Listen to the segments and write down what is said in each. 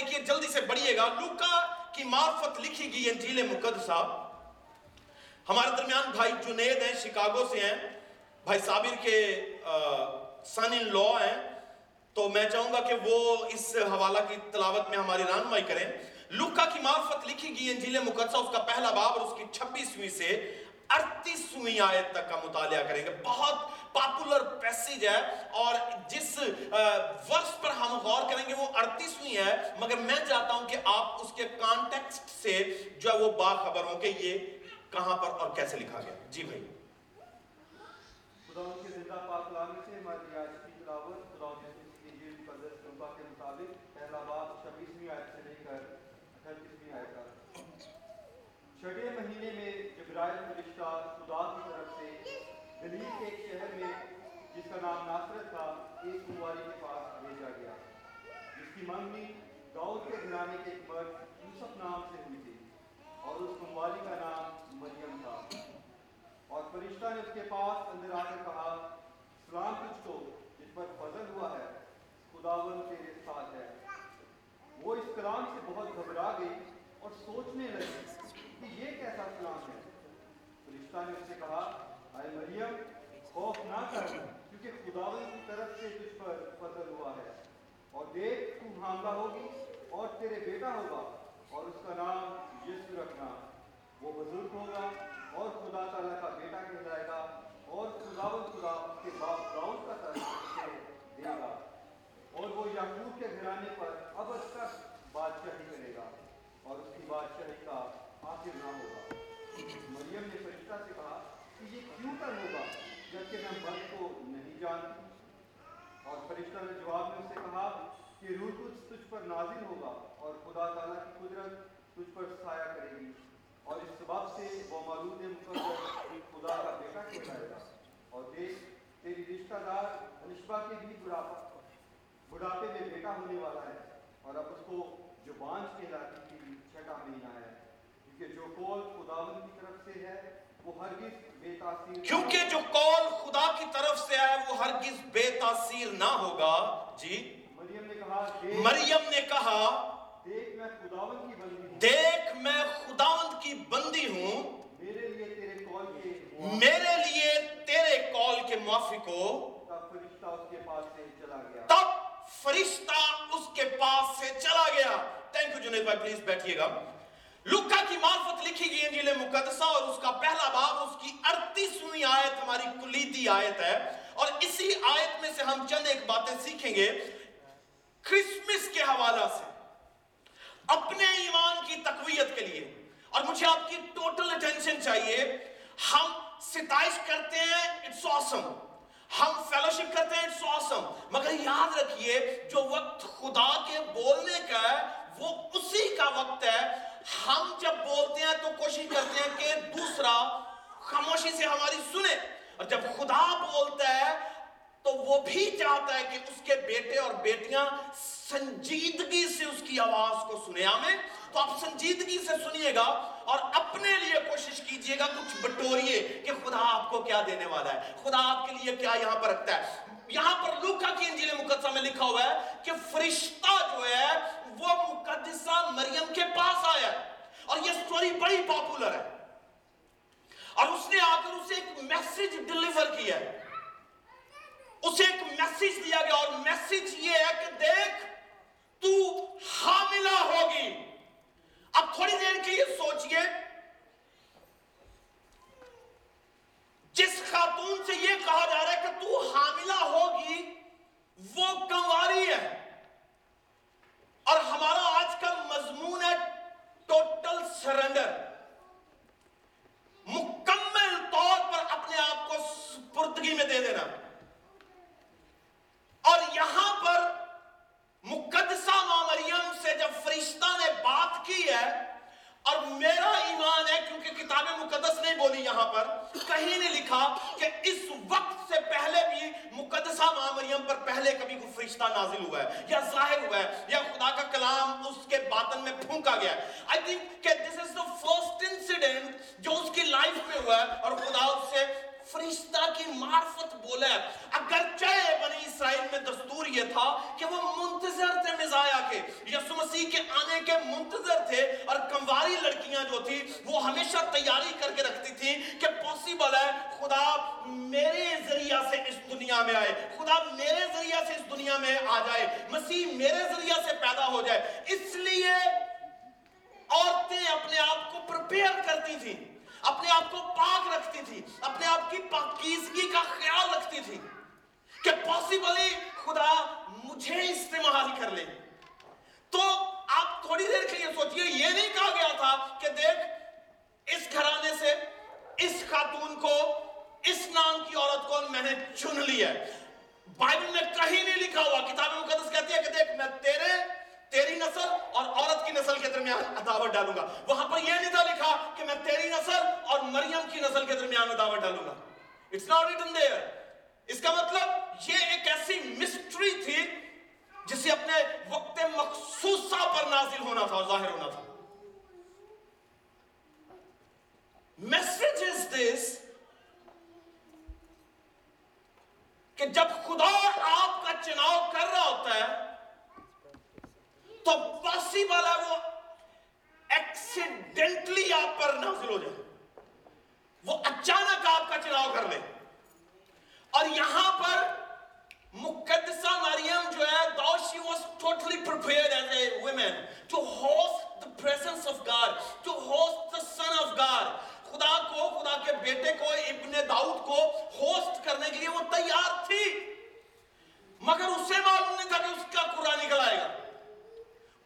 دیکھیے، جلدی سے بڑھیے گا۔ لوکا کی معرفت لکھی گئی انجیل مقدسہ ہمارے درمیان بھائی جنید ہیں، شکاگو سے ہیں۔ بھائی صابر کے سن ان لا ہیں۔ تو میں چاہوں گا کہ وہ اس حوالہ کی تلاوت میں ہماری رہنمائی کریں۔ لوکا کی معرفت لکھی گئی انجیل مقدسہ اس کا پہلا باب اور اس کی چھبیسویں سے۔ اڑتیسویں آیت تک کا مطالعہ کریں گے۔ بہت پاپولر پیسیج ہے اور جس ورس پر ہم غور کریں گے وہ اڑتیسویں ہے، مگر میں چاہتا ہوں کہ آپ اس کے کانٹیکسٹ سے جو ہے وہ باخبر ہوں کہ یہ کہاں پر اور کیسے لکھا گیا۔ جی بھائی خدا ان کے زندہ پاک کلام سے ہماری آج کی تلاوت خدا یسوع کی انجیل مقدس لوکا کے مطابق پہلا باب چھبیسویں آیت سے لے کر اٹھتیسویں آیت تک چھٹے مہینے میں فرشتہ خدا کی طرف سے گلیل کے ایک شہر میں، جس کا نام ناصرت تھا، ایک کنواری کے پاس بھیجا گیا۔ جس کی منگنی داؤد کے گھرانے کے ایک مرد یوسف نام سے ہوئی تھی اور اس کنواری کا نام مریم تھا۔ اور فرشتہ نے اس کے پاس اندر آ کر کہا، سلام تجھ کو، جس پر فضل ہوا ہے، خداون تیرے ساتھ ہے۔ وہ اس کلام سے بہت گھبرا گئی اور سوچنے لگی کہ یہ کیسا سلام ہے۔ فرشتہ نے اس سے کہا اے مریم خوف نہ کر کیونکہ خداون کی طرف سے تجھ پر فضل ہوا ہے اور دیکھ تو حاملہ ہوگی اور تیرے بیٹا ہوگا اور اس کا نام یسو رکھنا وہ بزرگ ہوگا اور خدا تعالیٰ کا بیٹا کہلائے گا اور خداون خدا اس کے باپ داؤد کا طرف دے گا اور وہ یعقوب کے گھرانے پر اب تک بادشاہی کرے گا اور اس کی بادشاہی کا آخر نہ ہوگا مریم نے فرشتہ سے کہا کہ یہ کیوں کر ہوگا جبکہ میں مرد کو نہیں جانتی اور فرشتہ نے جواب میں اس سے کہا کہ روح کچھ تجھ پر نازل ہوگا اور خدا تعالیٰ کی قدرت تجھ پر سایہ کرے گی۔ اور اس سبب سے وہ مولود مقدس خدا کا بیٹا کہلائے گا اور دیکھ، تیری رشتہ دار انشبا کے بھی بڑھاپا بڑھاپے میں بیٹا ہونے والا ہے اور اب اس کو جو بانج کہلاتی تھی، چھٹا مہینہ ہے۔ کیونکہ جو قول خداون کی طرف سے ہے وہ ہرگز بے تاثیر کیونکہ جو قول خدا کی طرف سے آئے وہ ہرگز بے تاثیر نہ ہوگا۔ جی؟ مریم نے کہا مریم نے کہا دیکھ میں خداون کی بندی ہوں۔ دیکھ میں خداوند کی بندی ہوں۔ میرے لیے تیرے قول کے میرے لیے تیرے قول کے موافق ہو۔ تب فرشتہ اس کے پاس سے چلا گیا۔ تب فرشتہ اس کے پاس سے چلا گیا۔ تھینک یو جنید بھائی پلیز بیٹھیے گا۔ لکا کی معرفت لکھی گئی انجیل مقدسہ اور اس کا پہلا باب، اس کی ارتیسویں آیت ہماری کلیدی آیت ہے۔ اور اسی آیت میں سے ہم چند ایک باتیں سیکھیں گے کرسمس کے حوالہ سے۔ اپنے ایمان کی تقویت کے لیے۔ اور مجھے آپ کی ٹوٹل اٹینشن چاہیے۔ ہم ستائش کرتے ہیں اٹس آسم ہم فیلوشپ کرتے ہیں اٹس آسم مگر یاد رکھیے، جو وقت خدا کے بولنے کا ہے، وہ اسی کا وقت ہے۔ ہم جب بولتے ہیں تو کوشش کرتے ہیں کہ دوسرا خاموشی سے ہماری سنے اور جب خدا بولتا ہے تو وہ بھی چاہتا ہے کہ اس کے بیٹے اور بیٹیاں سنجیدگی سے اس کی آواز کو سنے آمین۔ تو آپ سنجیدگی سے سنیے گا اور اپنے لیے کوشش کیجیے گا کچھ بٹوریے کہ خدا آپ کو کیا دینے والا ہے، خدا آپ کے لیے کیا یہاں پر رکھتا ہے۔ یہاں پر لوکا کی انجیل مقدسہ میں لکھا ہوا ہے کہ فرشتہ جو ہے وہ مقدسہ مریم کے پاس آیا اور یہ سٹوری بڑی پاپولر ہے۔ اور اس نے آ کر اسے ایک میسج ڈلیور کیا ہے۔ اسے ایک میسج دیا گیا اور میسج یہ ہے کہ دیکھ، تو حاملہ ہوگی۔ اب تھوڑی دیر کے لیے سوچئے جس خاتون سے یہ کہا جا رہا ہے کہ تو حاملہ ہوگی، وہ کنواری ہے۔ اور ہمارا آج کا مضمون ہے ٹوٹل سرنڈر۔ کہ وہ منتظر تھے مزایا کے۔ یسو مسیح کے آنے کے منتظر تھے اور کمواری لڑکیاں جو تھی وہ ہمیشہ تیاری کر کے رکھتی تھیں کہ پوسیبل ہے خدا میرے ذریعہ سے اس دنیا میں آئے۔ خدا میرے ذریعہ سے اس دنیا میں آ جائے۔ مسیح میرے ذریعہ سے پیدا ہو جائے۔ اس لیے عورتیں اپنے آپ کو پرپیئر کرتی تھیں۔ اپنے آپ کو پاک رکھتی تھی اپنے آپ کی پاکیزگی کا خیال رکھتی تھی کہ پوسیبلی خدا مجھے اس سے محاذی کر لے۔ تو آپ تھوڑی دیر کے لیے سوچئے، یہ نہیں کہا گیا تھا کہ دیکھ، اس گھرانے سے، اس خاتون کو، اس نام کی عورت کو میں نے چن لیا بائبل میں کہیں نہیں لکھا ہوا، کتاب مقدس کہتی ہے کہ دیکھ، میں تیرے، تیری نسل اور عورت کی نسل کے درمیان عداوت ڈالوں گا۔ وہاں پر یہ نہیں تھا لکھا کہ میں تیری نسل اور مریم کی نسل کے درمیان عداوت ڈالوں گا۔ It's not written there. اس کا مطلب یہ ایک ایسی مسٹری تھی جسے اپنے وقت مخصوصہ پر نازل ہونا تھا اور ظاہر ہونا تھا۔ میسج از دس کہ جب خدا آپ کا چناؤ کر رہا ہوتا ہے، تو پاسبل ہے وہ ایکسیڈنٹلی آپ پر نازل ہو جائے۔ وہ اچانک آپ کا چناؤ کر لے۔ اور یہاں پر مقدسہ مریم جو ہے دو she was totally prepared as a woman to host the presence of God to host the son of God. خدا کو، خدا کے بیٹے کو، ابن داؤد کو ہوسٹ کرنے کے لیے وہ تیار تھی۔ مگر اسے معلوم نہیں تھا کہ اس کا قرآن نکل آئے گا۔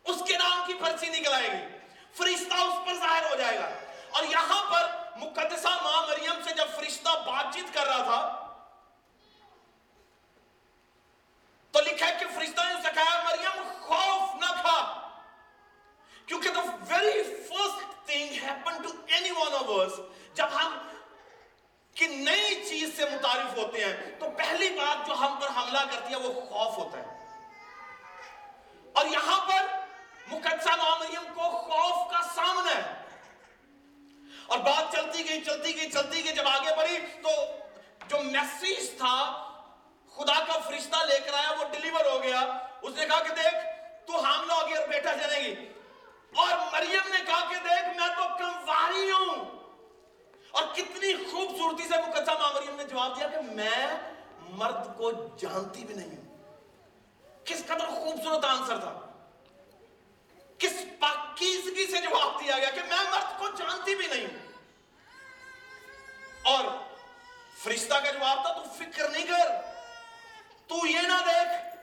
اس کے نام کی پرچی نکل آئے گی۔ فرشتہ اس پر ظاہر ہو جائے گا۔ اور یہاں پر مقدسہ ماں مریم سے جب فرشتہ بات چیت کر رہا تھا تو لکھا ہے کہ فرشتہ نے اسے کہا مریم خوف نہ کھا کیونکہ the very first thing happened to any one of us جب ہم کہ نئی چیز سے متعارف ہوتے ہیں تو پہلی بات جو ہم پر حملہ کرتی ہے وہ خوف ہوتا ہے اور یہاں پر مقدسہ نو مریم کو خوف کا سامنا ہے اور بات چلتی گئی چلتی گئی چلتی گئی جب آگے بڑھی تو جو میسیج تھا خدا کا فرشتہ لے کر آیا، وہ ڈیلیور ہو گیا۔ اس نے کہا کہ دیکھ، تو حاملہ ہوگی اور بیٹا جنے گی اور مریم نے کہا کہ دیکھ، میں تو کمواری ہوں۔ اور کتنی خوبصورتی سے مقدسہ ماں مریم نے جواب دیا کہ میں مرد کو جانتی بھی نہیں ہوں۔ کس قدر خوبصورت آنسر تھا۔ کس پاکیزگی سے جواب دیا گیا کہ میں مرد کو جانتی بھی نہیں ہوں۔ اور فرشتہ کا جواب تھا، تو فکر نہیں کر۔ تو یہ نہ دیکھ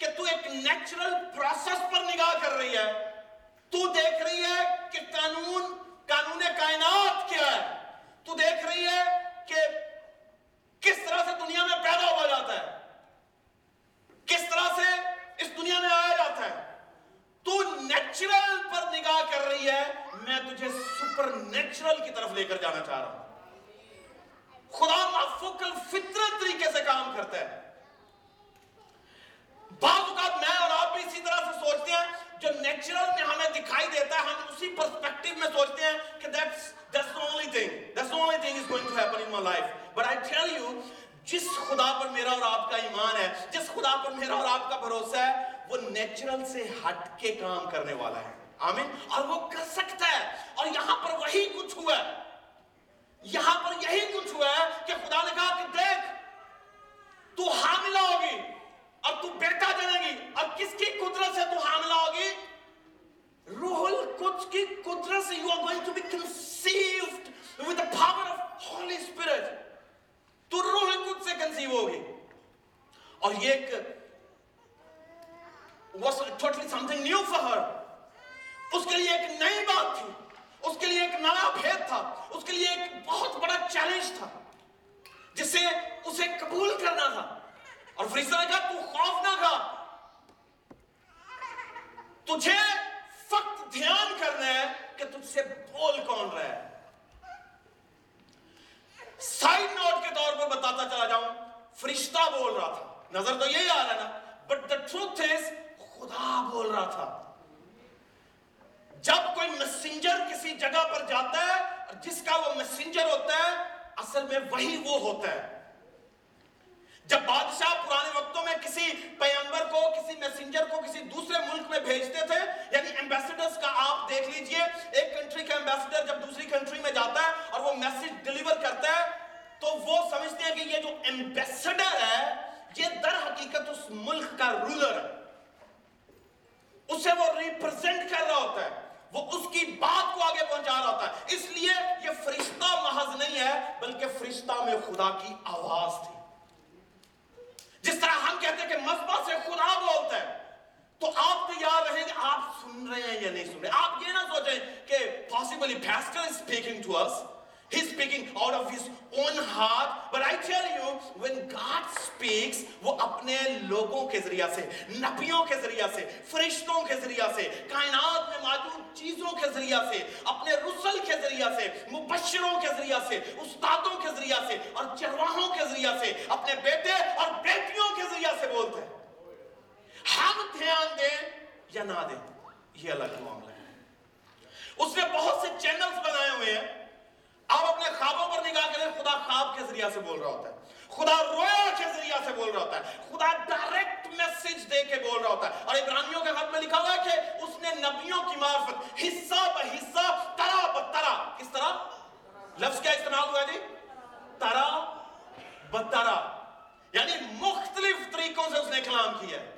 کہ تو ایک نیچرل پروسیس پر نگاہ کر رہی ہے۔ تو دیکھ رہی ہے کہ قانون قانون کائنات کیا ہے۔ تو دیکھ رہی ہے کہ کس طرح سے دنیا میں پیدا ہوا جاتا ہے۔ کس طرح سے اس دنیا میں آیا جاتا ہے۔ تو نیچرل پر نگاہ کر رہی ہے۔ میں تجھے سپر نیچرل کی طرف لے کر جانا چاہ رہا ہوں۔ خدا فکل فطرت طریقے سے کام کرتا ہے۔ بعض اوقات میں اور آپ بھی اسی طرح سے سوچتے ہیں، جو نیچرل میں ہمیں دکھائی دیتا ہے، ہم اسی پرسپیکٹیو میں سوچتے ہیں کہ that's the only thing. That's the only thing is going to happen in my life. But I tell you جس خدا پر میرا اور آپ کا ایمان ہے، جس خدا پر میرا اور آپ کا بھروسہ ہے، وہ نیچرل سے ہٹ کے کام کرنے والا ہے۔ آمین؟ اور وہ کر سکتا ہے۔ اور یہاں پر وہی کچھ ہوا ہے۔ یہاں پر یہی کچھ ہوا ہے کہ خدا نے کہا کہ دیکھ، تو حاملہ ہوگی۔ اب تو بیٹا جنے گی۔ اب کس کی قدرت سے تو حاملہ ہوگی؟ روح القدس کی قدرت سے you are going to be conceived with the power of Holy Spirit. تو روح القدس سے کنسیو ہوگی۔ اور یہ ایک was totally something new for her. اس کے لیے ایک نئی بات تھی۔ اس کے لیے ایک نیا بھید تھا۔ اس کے لیے ایک بہت بڑا چیلنج تھا۔ جسے اسے قبول کرنا تھا۔ اور فرشتہ نے کہا، تو خوف نہ کھا تجھے فقط دھیان کرنا ہے کہ تجھ سے بول کون رہا ہے۔ سائڈ نوٹ کے طور پر بتاتا چلا جاؤں، فرشتہ بول رہا تھا۔ نظر تو یہی آ رہا نا بٹ دا ٹروتھ از خدا بول رہا تھا۔ جب کوئی مسنجر کسی جگہ پر جاتا ہے جس کا وہ مسنجر ہوتا ہے، اصل میں وہی وہ ہوتا ہے۔ جب بادشاہ پرانے وقتوں میں کسی پیمبر کو، کسی میسنجر کو کسی دوسرے ملک میں بھیجتے تھے یعنی ایمبیسیڈرز کا آپ دیکھ لیجیے، ایک کنٹری کا ایمبیسیڈر جب دوسری کنٹری میں جاتا ہے اور وہ میسج ڈیلیور کرتا ہے، تو وہ سمجھتے ہیں کہ یہ جو ایمبیسیڈر ہے، یہ در حقیقت اس ملک کا رولر ہے۔ اسے وہ ریپرزینٹ کر رہا ہوتا ہے، وہ اس کی بات کو آگے پہنچا رہا ہوتا ہے۔ اس لیے یہ فرشتہ محض نہیں ہے، بلکہ فرشتہ میں خدا کی آواز تھی۔ جس طرح ہم کہتے ہیں کہ مذبح سے خدا بولتا ہے تو آپ تیار رہیں کہ آپ سن رہے ہیں یا نہیں سن رہے؟ آپ یہ نہ سوچیں کہ possibly pastor is speaking to us. He's speaking out of his own heart. But I tell you, when God speaks, وہ اپنے لوگوں کے ذریعہ سے نبیوں کے ذریعہ سے فرشتوں کے ذریعہ سے کائنات میں موجود چیزوں کے ذریعہ سے اپنے رسل کے ذریعہ سے مبشروں کے ذریعہ سے استادوں کے ذریعہ سے اور چرواہوں کے ذریعہ سے اپنے بیٹے اور بیٹیوں کے ذریعہ سے بولتے ہیں۔ ہم دھیان دیں یا نہ دیں یہ الگ معاملہ ہے۔ اس نے بہت سے چینلز بنائے ہوئے ہیں۔ آپ اپنے خوابوں پر نگاہ کریں خدا خواب کے ذریعہ سے بول رہا ہوتا ہے۔ خدا رویا کے ذریعہ سے بول رہا ہوتا ہے۔ خدا ڈائریکٹ میسج دے کے بول رہا ہوتا ہے۔ اور عبرانیوں کے خط میں لکھا ہوا ہے کہ اس نے نبیوں کی معرفت حصہ بہ حصہ ترا بہ ترا کس طرح؟ لفظ کیا استعمال ہوا جی؟ ترا بہ ترا یعنی مختلف طریقوں سے اس نے کلام کیا ہے۔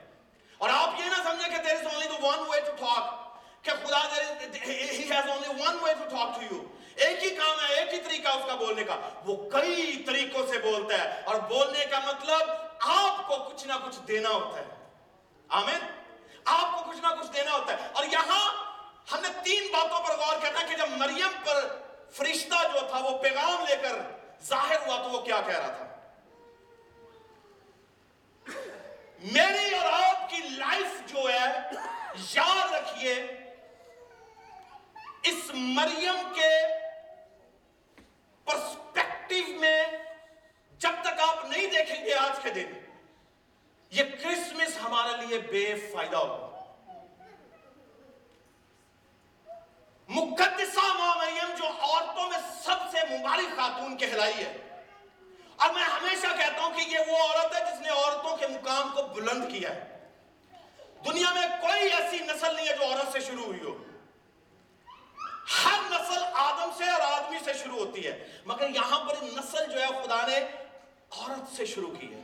اور آپ یہ نہ سمجھیں کہ there is only the one way to talk کہ خدا there is, he has only one way to talk to you ایک ہے بولنے کا۔ وہ کئی طریقوں سے بولتا ہے۔ اور بولنے کا مطلب آپ کو کچھ نہ کچھ دینا ہوتا ہے۔ آمین؟ آپ کو کچھ نہ کچھ دینا ہوتا ہے۔ اور یہاں ہم نے تین باتوں پر غور کرنا کہ جب مریم پر فرشتہ جو تھا وہ پیغام لے کر ظاہر ہوا تو وہ کیا کہہ رہا تھا؟ میری اور آپ کی لائف جو ہے، یاد رکھیے، اس مریم کے پرسپیکٹیو میں جب تک آپ نہیں دیکھیں گے آج کے دن، یہ کرسمس ہمارے لیے بے فائدہ ہوگا۔ مقدسہ ماں مریم جو عورتوں میں سب سے مبارک خاتون کہلائی ہے۔ اور میں ہمیشہ کہتا ہوں کہ یہ وہ عورت ہے جس نے عورتوں کے مقام کو بلند کیا ہے۔ دنیا میں کوئی ایسی نسل نہیں ہے جو عورت سے شروع ہوئی ہو۔ ہر نسل آدم سے اور آدمی سے شروع ہوتی ہے۔ مگر یہاں پر نسل جو ہے، خدا نے عورت سے شروع کی ہے۔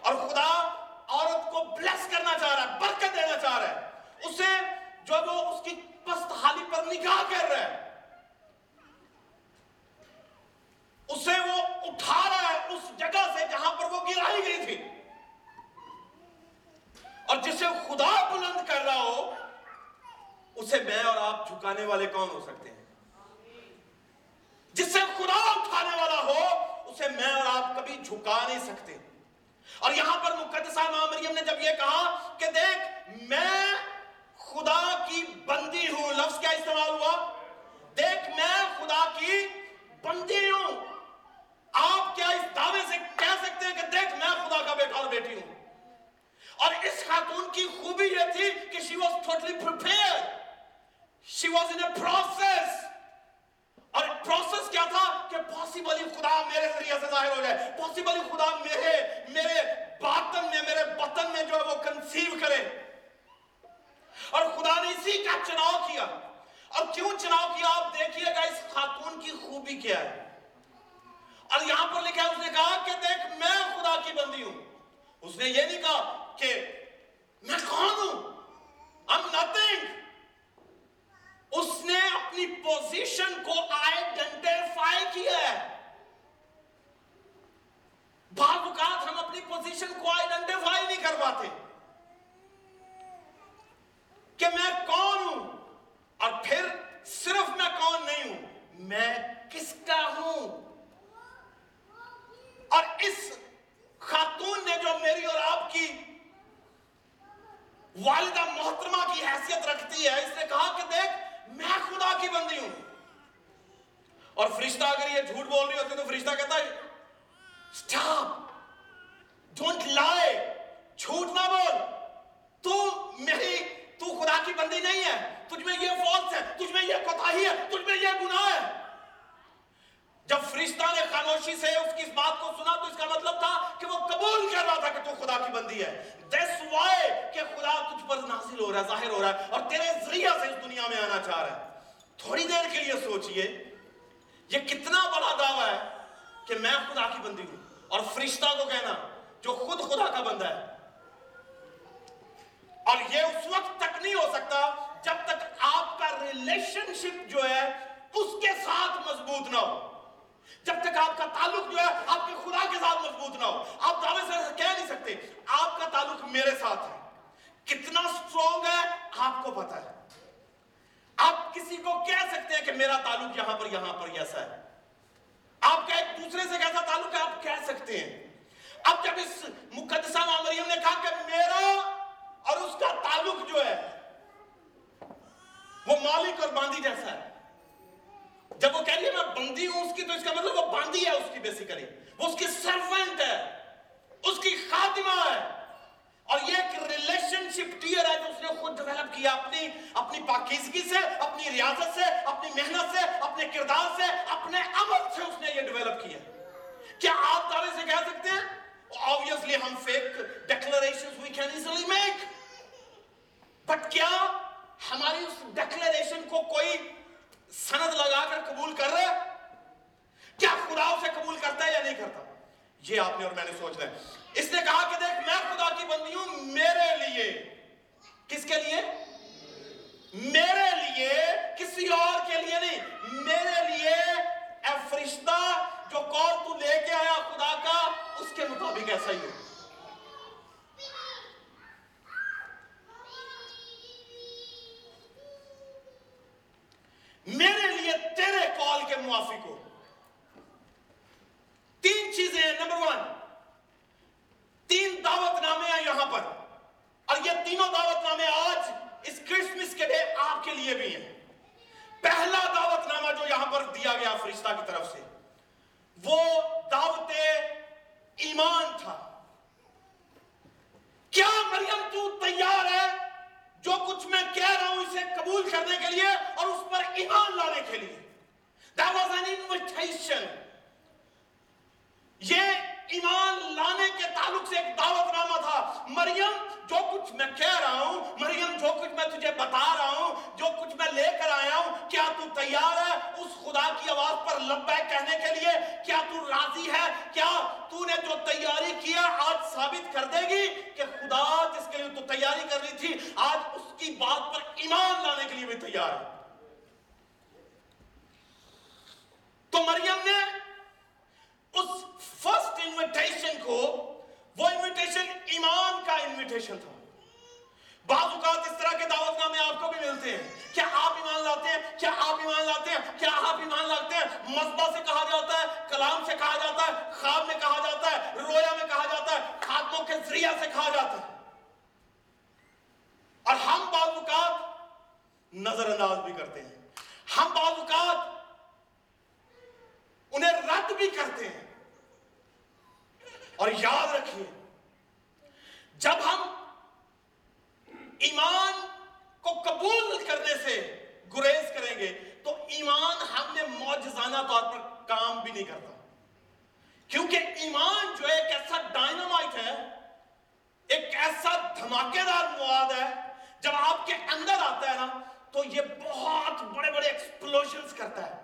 اور خدا عورت کو بلیس کرنا چاہ رہا ہے، برکت دینا چاہ رہا ہے۔ اسے جو وہ اس کی پست حالی پر نگاہ کر رہا ہے۔ اسے وہ اٹھا رہا ہے اس جگہ سے جہاں پر وہ گرائی گئی تھی۔ اور جسے خدا بلند کر رہا ہو اسے میں اور آپ جھکانے والے کون ہو سکتے ہیں؟ جس سے خدا اٹھانے والا ہو، اسے میں اور آپ کبھی جھکا نہیں سکتے۔ اور یہاں پر مقدسہ ماں مریم نے جب یہ کہا کہ دیکھ، میں خدا کی بندی ہوں، لفظ کیا استعمال ہوا؟ دیکھ، میں خدا کی بندی ہوں۔ آپ کیا اس دعوے سے کہہ سکتے ہیں کہ دیکھ، میں خدا کا بیٹا اور بیٹی ہوں؟ اور اس خاتون کی خوبی یہ تھی کہ she was totally she was in a process اور پروسیس کیا تھا کہ پاسبلی خدا میرے ذریعے سے ظاہر ہو جائے. پاسبلی خدا میرے میرے باطن میں، میرے بطن میں جو ہے وہ کنسیو کرے. اور خدا نے اسی کا چناؤ کیا. اور کیوں چناؤ کیا؟ آپ دیکھیے گا اس خاتون کی خوبی کیا ہے. اور یہاں پر لکھا ہے، اس نے کہا کہ دیکھ، میں خدا کی بندی ہوں. اس نے یہ نہیں کہا کہ میں کون ہوں؟ I'm nothing. اس نے اپنی پوزیشن کو آئیڈینٹیفائی کیا ہے۔ بعض اوقات ہم اپنی پوزیشن کو آئیڈینٹیفائی نہیں کر پاتے کہ میں کون ہوں؟ اور پھر صرف میں کون نہیں ہوں، میں کس کا ہوں؟ اور اس خاتون نے جو میری اور آپ کی والدہ محترمہ کی حیثیت رکھتی ہے، اس نے کہا کہ دیکھ میں خدا کی بندی ہوں۔ اور فرشتہ اگر یہ جھوٹ بول رہی ہوتی تو فرشتہ کہتا ہے سٹاپ ڈونٹ لائے جھوٹ نہ بول! تو میری، تو خدا کی بندی نہیں ہے۔ تجھ میں یہ فالس ہے تجھ میں یہ کوتاہی ہے، تجھ میں یہ گناہ ہے۔ جب فرشتہ نے خاموشی سے اس کی اس بات کو سنا تو اس کا مطلب تھا کہ وہ قبول کر رہا تھا کہ تو خدا کی بندی ہے۔ دیس وائے کہ خدا تجھ پر نازل ہو رہا ہے، ظاہر ہو رہا ہے اور تیرے ذریعہ سے اس دنیا میں آنا چاہ رہا ہے۔ تھوڑی دیر کے لیے سوچئے، یہ کتنا بڑا دعویٰ ہے کہ میں خدا کی بندی ہوں۔ اور فرشتہ کو کہنا، جو خود خدا کا بندہ ہے۔ اور یہ اس وقت تک نہیں ہو سکتا جب تک آپ کا ریلیشن شپ جو ہے، اس کے ساتھ مضبوط نہ ہو۔ جب تک آپ کا تعلق جو ہے آپ کے خدا کے ساتھ مضبوط نہ ہو، آپ دعوے سے کہہ نہیں سکتے، آپ کا تعلق میرے ساتھ ہے۔ کتنا سٹرونگ ہے، آپ کو پتا ہے۔ آپ کسی کو کہہ سکتے ہیں کہ میرا تعلق یہاں پر یہاں پر ایسا ہے۔ آپ کا ایک دوسرے سے کیسا تعلق ہے، آپ کہہ سکتے ہیں۔ اب جب اس مقدسہ مریم نے کہا کہ میرا اور اس کا تعلق جو ہے، وہ مالک اور باندھی جیسا ہے۔ جب وہ کہہ رہی ہے میں بندی ہوں اس کی، تو اس کا مطلب وہ باندھی ہے اس کی بیسیکلی وہ اس کی سرونٹ ہے، اس کی خاتمہ ہے۔ اور یہ ایک ریلیشن شپ ٹیئر ہے جو اس نے خود ڈیولپ کیا۔ اپنی اپنی پاکیزگی سے، اپنی ریاضت سے، اپنی محنت سے، اپنے کردار سے، اپنے عمل سے اس نے یہ ڈیولپ کیا۔ کیا آپ تعالی سے کہہ سکتے ہیں؟ آبویسلی ہم fake declaration we can easily make but کیا ہماری اس ڈیکلریشن کو کوئی سند لگا کر قبول کر رہا ہے کیا خدا اسے قبول کرتا ہے یا نہیں کرتا؟ یہ آپ نے اور میں نے سوچ ہے۔ اس نے کہا کہ دیکھ، میں خدا کی بندی ہوں، میرے لیے۔ کس کے لیے؟ میرے لیے، کسی اور کے لیے نہیں۔ میرے لیے اے فرشتہ، جو کال تو لے کے آیا خدا کا، اس کے مطابق ایسا ہی ہو۔ موافق ہو تین چیزیں نمبر ون تین دعوت نامے ہیں یہاں پر اور یہ تینوں دعوت نامے آج اس کرسمس کے ڈے آپ کے لیے بھی ہیں پہلا دعوت نامہ جو یہاں پر دیا گیا فرشتہ کی طرف سے، وہ دعوت ایمان تھا۔ کیا مریم تو تیار ہے جو کچھ میں کہہ رہا ہوں اسے قبول کرنے کے لیے اور اس پر ایمان لانے کے لیے؟ That was an invitation. یہ ایمان لانے کے تعلق سے ایک دعوت نامہ تھا۔ مریم، جو کچھ میں کہہ رہا ہوں، مریم، جو کچھ میں تجھے بتا رہا ہوں، جو کچھ میں لے کر آیا ہوں، کیا تو تیار ہے اس خدا کی آواز پر لبے کہنے کے لیے؟ کیا تو راضی ہے؟ کیا تو نے جو تیاری کیا آج ثابت کر دے گی کہ خدا جس کے لیے تو تیاری کر رہی تھی، آج اس کی بات پر ایمان لانے کے لیے بھی تیار ہے؟ تو مریم نے اس فرسٹ انویٹیشن کو، وہ انویٹیشن ایمان کا انویٹیشن تھا۔ بعض اوقات اس طرح کے دعوت نامے آپ کو بھی ملتے ہیں۔ کیا آپ ایمان لاتے ہیں؟ کیا آپ ایمان لاتے ہیں؟ کیا آپ ایمان لاتے ہیں؟ مذبح سے کہا جاتا ہے، کلام سے کہا جاتا ہے، خواب میں کہا جاتا ہے، رویا میں کہا جاتا ہے، خاتموں کے ذریعہ سے کہا جاتا ہے۔ اور ہم بعض اوقات نظر انداز بھی کرتے ہیں۔ ہم بعض اوقات انہیں رد بھی کرتے ہیں۔ اور یاد رکھیے، جب ہم ایمان کو قبول کرنے سے گریز کریں گے، تو ایمان ہم نے موجزانہ طور پر کام بھی نہیں کرتا۔ کیونکہ ایمان جو ایک ایسا ڈائنامائٹ ہے، ایک ایسا دھماکے دار مواد ہے، جب آپ کے اندر آتا ہے نا، تو یہ بہت بڑے بڑے ایکسپلوشنز کرتا ہے۔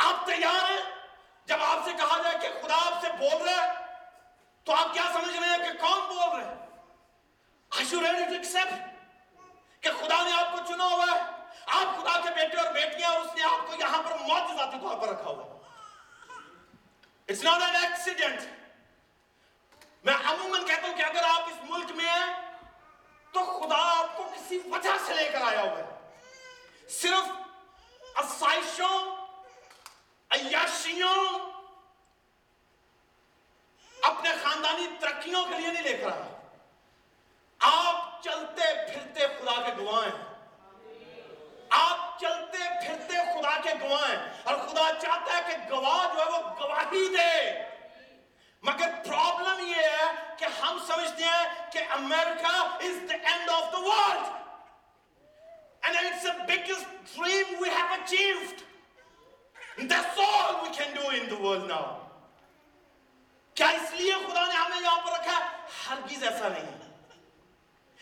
آپ تیار ہیں جب آپ سے کہا جائے کہ خدا آپ سے بول رہے ہیں تو آپ کیا سمجھ رہے ہیں کہ کون بول رہے ہیں Are you ready to accept? کہ خدا نے آپ کو چنا ہوا ہے آپ خدا کے بیٹے اور بیٹیاں اور اس نے آپ کو یہاں پر موت ذاتی طور پر رکھا ہوا ہے It's not an accident. میں عموماً کہتا ہوں کہ اگر آپ اس ملک میں ہیں، تو خدا آپ کو کسی وجہ سے لے کر آیا ہوا ہے صرف آسائشوں عیاشیوں اپنے خاندانی ترقیوں کے لیے نہیں لے کر آپ چلتے پھرتے خدا کے گواہیں آپ چلتے پھرتے خدا کے گواہیں اور خدا چاہتا ہے کہ گواہ جو ہے وہ گواہی دے۔ مگر پرابلم یہ ہے کہ ہم سمجھتے ہیں کہ America is the end of the world and it's a biggest dream we have achieved can do in the world now. کیا اس لیے خدا نے ہمیں یہاں پر رکھا ہے؟ ہرگز ایسا نہیں ہے۔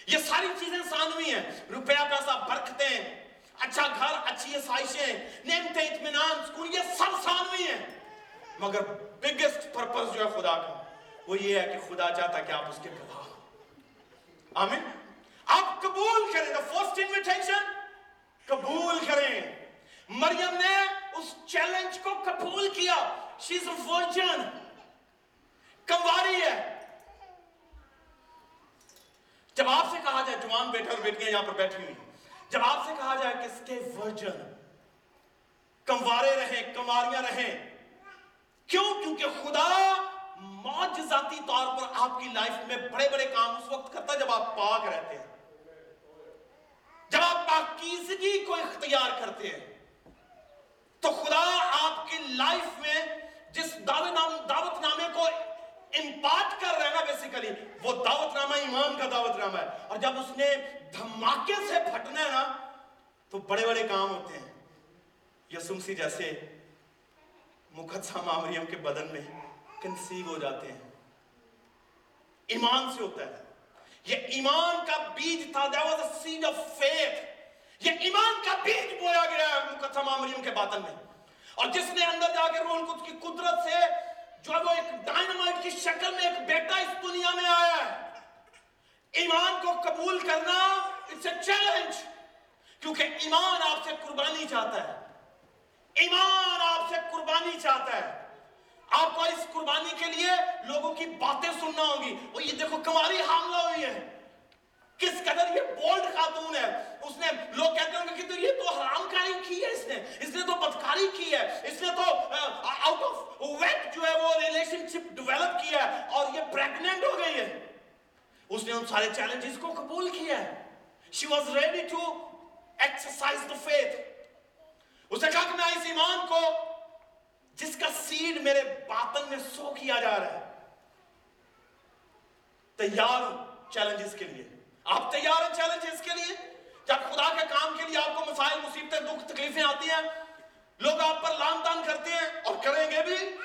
یہ ساری چیزیں سانوی ہیں۔ روپیہ پیسہ برکتیں اچھا گھر، اچھی سائشیں نعمتیں، اطمینان، سکون، یہ سب سانوی ہیں۔ مگر بگسٹ پرپس جو ہے خدا کا، وہ یہ ہے کہ خدا چاہتا کہ آپ اس کے گواہ آمین۔ آپ قبول کریں۔ The first invitation قبول کریں۔ مریم نے اس چیلنج کو قبول کیا. شیز ورجن کمواری ہے. جب آپ سے کہا جائے جوان بیٹھے اور بیٹیاں یہاں پر بیٹھی ہوئی جب آپ سے کہا جائے کہ سٹے ورجن کموارے رہیں کمواریاں رہیں، کیوں؟ کیونکہ خدا معجزاتی طور پر آپ کی لائف میں بڑے بڑے کام اس وقت کرتا ہے جب آپ پاک رہتے ہیں. جب آپ پاکیزگی کو اختیار کرتے ہیں تو خدا آپ کی لائف میں جس دعوت نام دعوت نامے کو امپارٹ کر رہے نا بیسیکلی وہ دعوت نامہ ایمان کا دعوت نامہ ہے۔ اور جب اس نے دھماکے سے پھٹنا ہے نا، تو بڑے بڑے کام ہوتے ہیں۔ یسمسی جیسے مقدسہ معمریم کے بدن میں کنسیو ہو جاتے ہیں۔ ایمان سے ہوتا ہے۔ یہ ایمان کا بیج تھا سیڈ آف فیتھ یہ ایمان کا بیج بویا گیا ہے مقدسہ مریم کے باطن میں۔ اور جس نے اندر جا کے روح القدس کی قدرت سے جو ہے وہ ایک ڈائنمائٹ کی شکل میں ایک بیٹا اس دنیا میں آیا ہے۔ ایمان کو قبول کرنا اٹس اے چیلنج کیونکہ ایمان آپ سے قربانی چاہتا ہے۔ ایمان آپ سے قربانی چاہتا ہے۔ آپ کو اس قربانی کے لیے لوگوں کی باتیں سننا ہوگی۔ وہ یہ دیکھو، کماری حاملہ ہوئی ہے۔ کس قدر یہ بولڈ خاتون ہے؟ اس نے لوگ کہتے ہیں کہ تو یہ تو حرام کاری کی ہے اس نے اس نے تو بدکاری کی ہے، اس نے تو آؤٹ آف ویٹ جو ہے وہ ریلیشن شپ ڈیولپ کیا ہے اور یہ پریگننٹ ہو گئی ہے۔ اس نے ان سارے چیلنجز کو قبول کیا ہے۔ She was ready to exercise the faith اس نے کہا کہ میں اس ایمان کو، جس کا سیڈ میرے باطن میں سو کیا جا رہا ہے، تیار ہوں چیلنجز کے لیے۔ آپ تیار ہیں چیلنجز کے لیے؟ جب خدا کے کام کے لیے آپ کو مسائل مصیبتیں، دکھ تکلیفیں آتی ہیں، لوگ آپ پر لام دان کرتے ہیں اور کریں گے بھی۔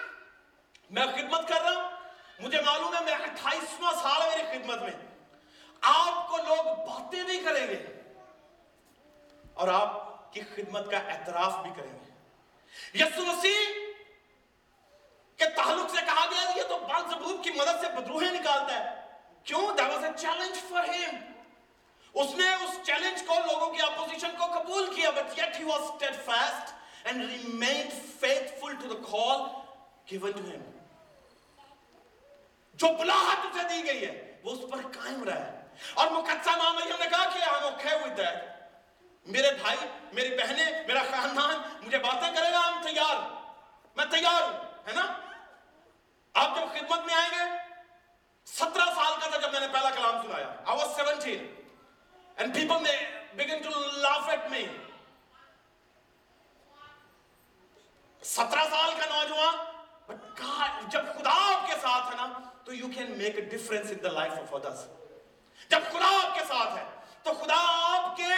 میں خدمت کر رہا ہوں۔ مجھے معلوم ہے میں اٹھائیسواں سال ہے میری خدمت میں۔ آپ کو لوگ باتیں بھی کریں گے۔ اور آپ کی خدمت کا اعتراف بھی کریں گے۔ یسو مسیح کے تعلق سے کہا گیا یہ تو بالزبوب کی مدد سے بدروہیں نکالتا ہے۔ کیوں؟ That was a challenge for him اس نے اس چیلنج کو لوگوں کی اپوزیشن کو قبول کیا، but yet he was steadfast and remained faithful to the call given to him. جو بلاحت اسے دی گئی ہے، وہ اس پر قائم رہا ہے اور مقدسہ ماں نے کہا کہ I'm okay with that. میرے بھائی، میری بہنیں، میرا خاندان مجھے باتیں کرے گا، ہم تیار. میں تیار ہوں، ہے نا؟ آپ جب خدمت میں آئیں گے، سترہ سال کا تھا جب میں نے پہلا کلام سنایا. I was seventeen And people may begin to laugh at me. سترہ سال کا نوجوان بٹ کہا جب خدا آپ کے ساتھ ہے نا تو you can make a difference in the life of others جب خدا آپ کے ساتھ ہے تو خدا آپ کے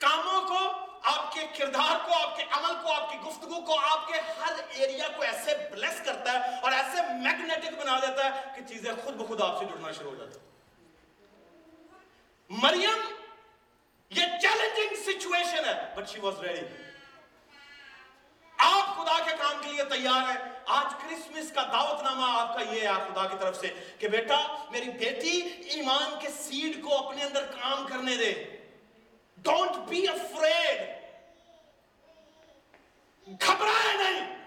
کاموں کو آپ کے کردار کو آپ کے عمل کو آپ کی گفتگو کو آپ کے ہر ایریا کو ایسے بلیس کرتا ہے اور ایسے میگنیٹک بنا دیتا ہے کہ چیزیں خود بخود آپ سے جڑنا شروع ہو جاتا ہے مریم، یہ چیلنجنگ سچویشن ہے بٹ شی واز ریڈی آپ خدا کے کام کے لیے تیار ہیں۔ آج کرسمس کا دعوت نامہ آپ کا یہ ہے خدا کی طرف سے کہ بیٹا، میری بیٹی ایمان کے سیڈ کو اپنے اندر کام کرنے دے۔ ڈونٹ بی افریڈ گھبرائے نہیں۔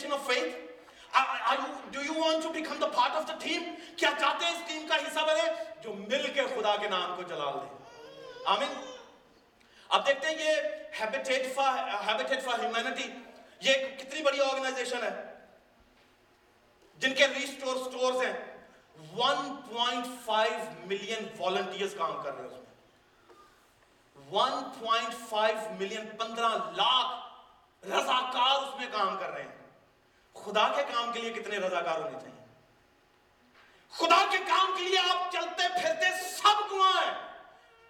Faith are you, do you want to become the part of the team? کیا چاہتے ہیں اس ٹیم کا حصہ بنے جو مل کے خدا کے نام کو جلال دے آمین اب دیکھتے ہیں یہ habitat for habitat for humanity یہ کتنی بڑی آرگنائزیشن ہے جن کے ریسٹور سٹورز ہیں 1.5 ملین والنٹیئرز کام کر رہے ہیں اس میں 1.5 ملین پندرہ لاکھ رضاکار اس میں کام کر رہے ہیں خدا کے کام کے لیے کتنے رضاکار ہونے چاہیے۔ خدا کے کام کے لیے آپ چلتے پھرتے سب گواہ ہیں۔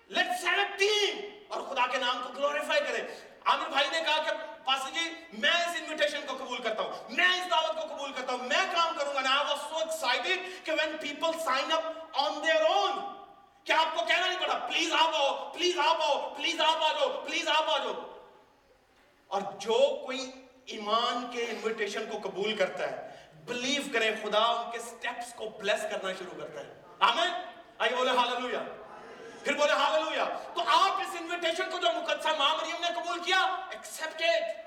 لیٹس ہیو ٹیم اور خدا کے نام کو گلوریفائی کریں۔ عامر بھائی نے کہا کہ پاس جی میں اس انویٹیشن کو قبول کرتا ہوں۔ میں اس دعوت کو قبول کرتا ہوں۔ میں کام کروں گا۔ I was so excited کہ when people sign up on their own کہ آپ کو کہنا نہیں پڑا؟ پلیز آپ آؤ پلیز آپ آؤ پلیز آپ آ جاؤ پلیز آپ آ جاؤ۔ اور جو کوئی ایمان کے انویٹیشن کو قبول کرتا ہے۔ بلیو کریں خدا ان کے سٹیپس کو بلیس کرنا شروع کرتا ہے۔ آمین آئیے بولے ہاللویہ پھر بولے ہاللویہ تو آپ اس انویٹیشن کو جو مقدسہ ماں مریم نے قبول کیا accept it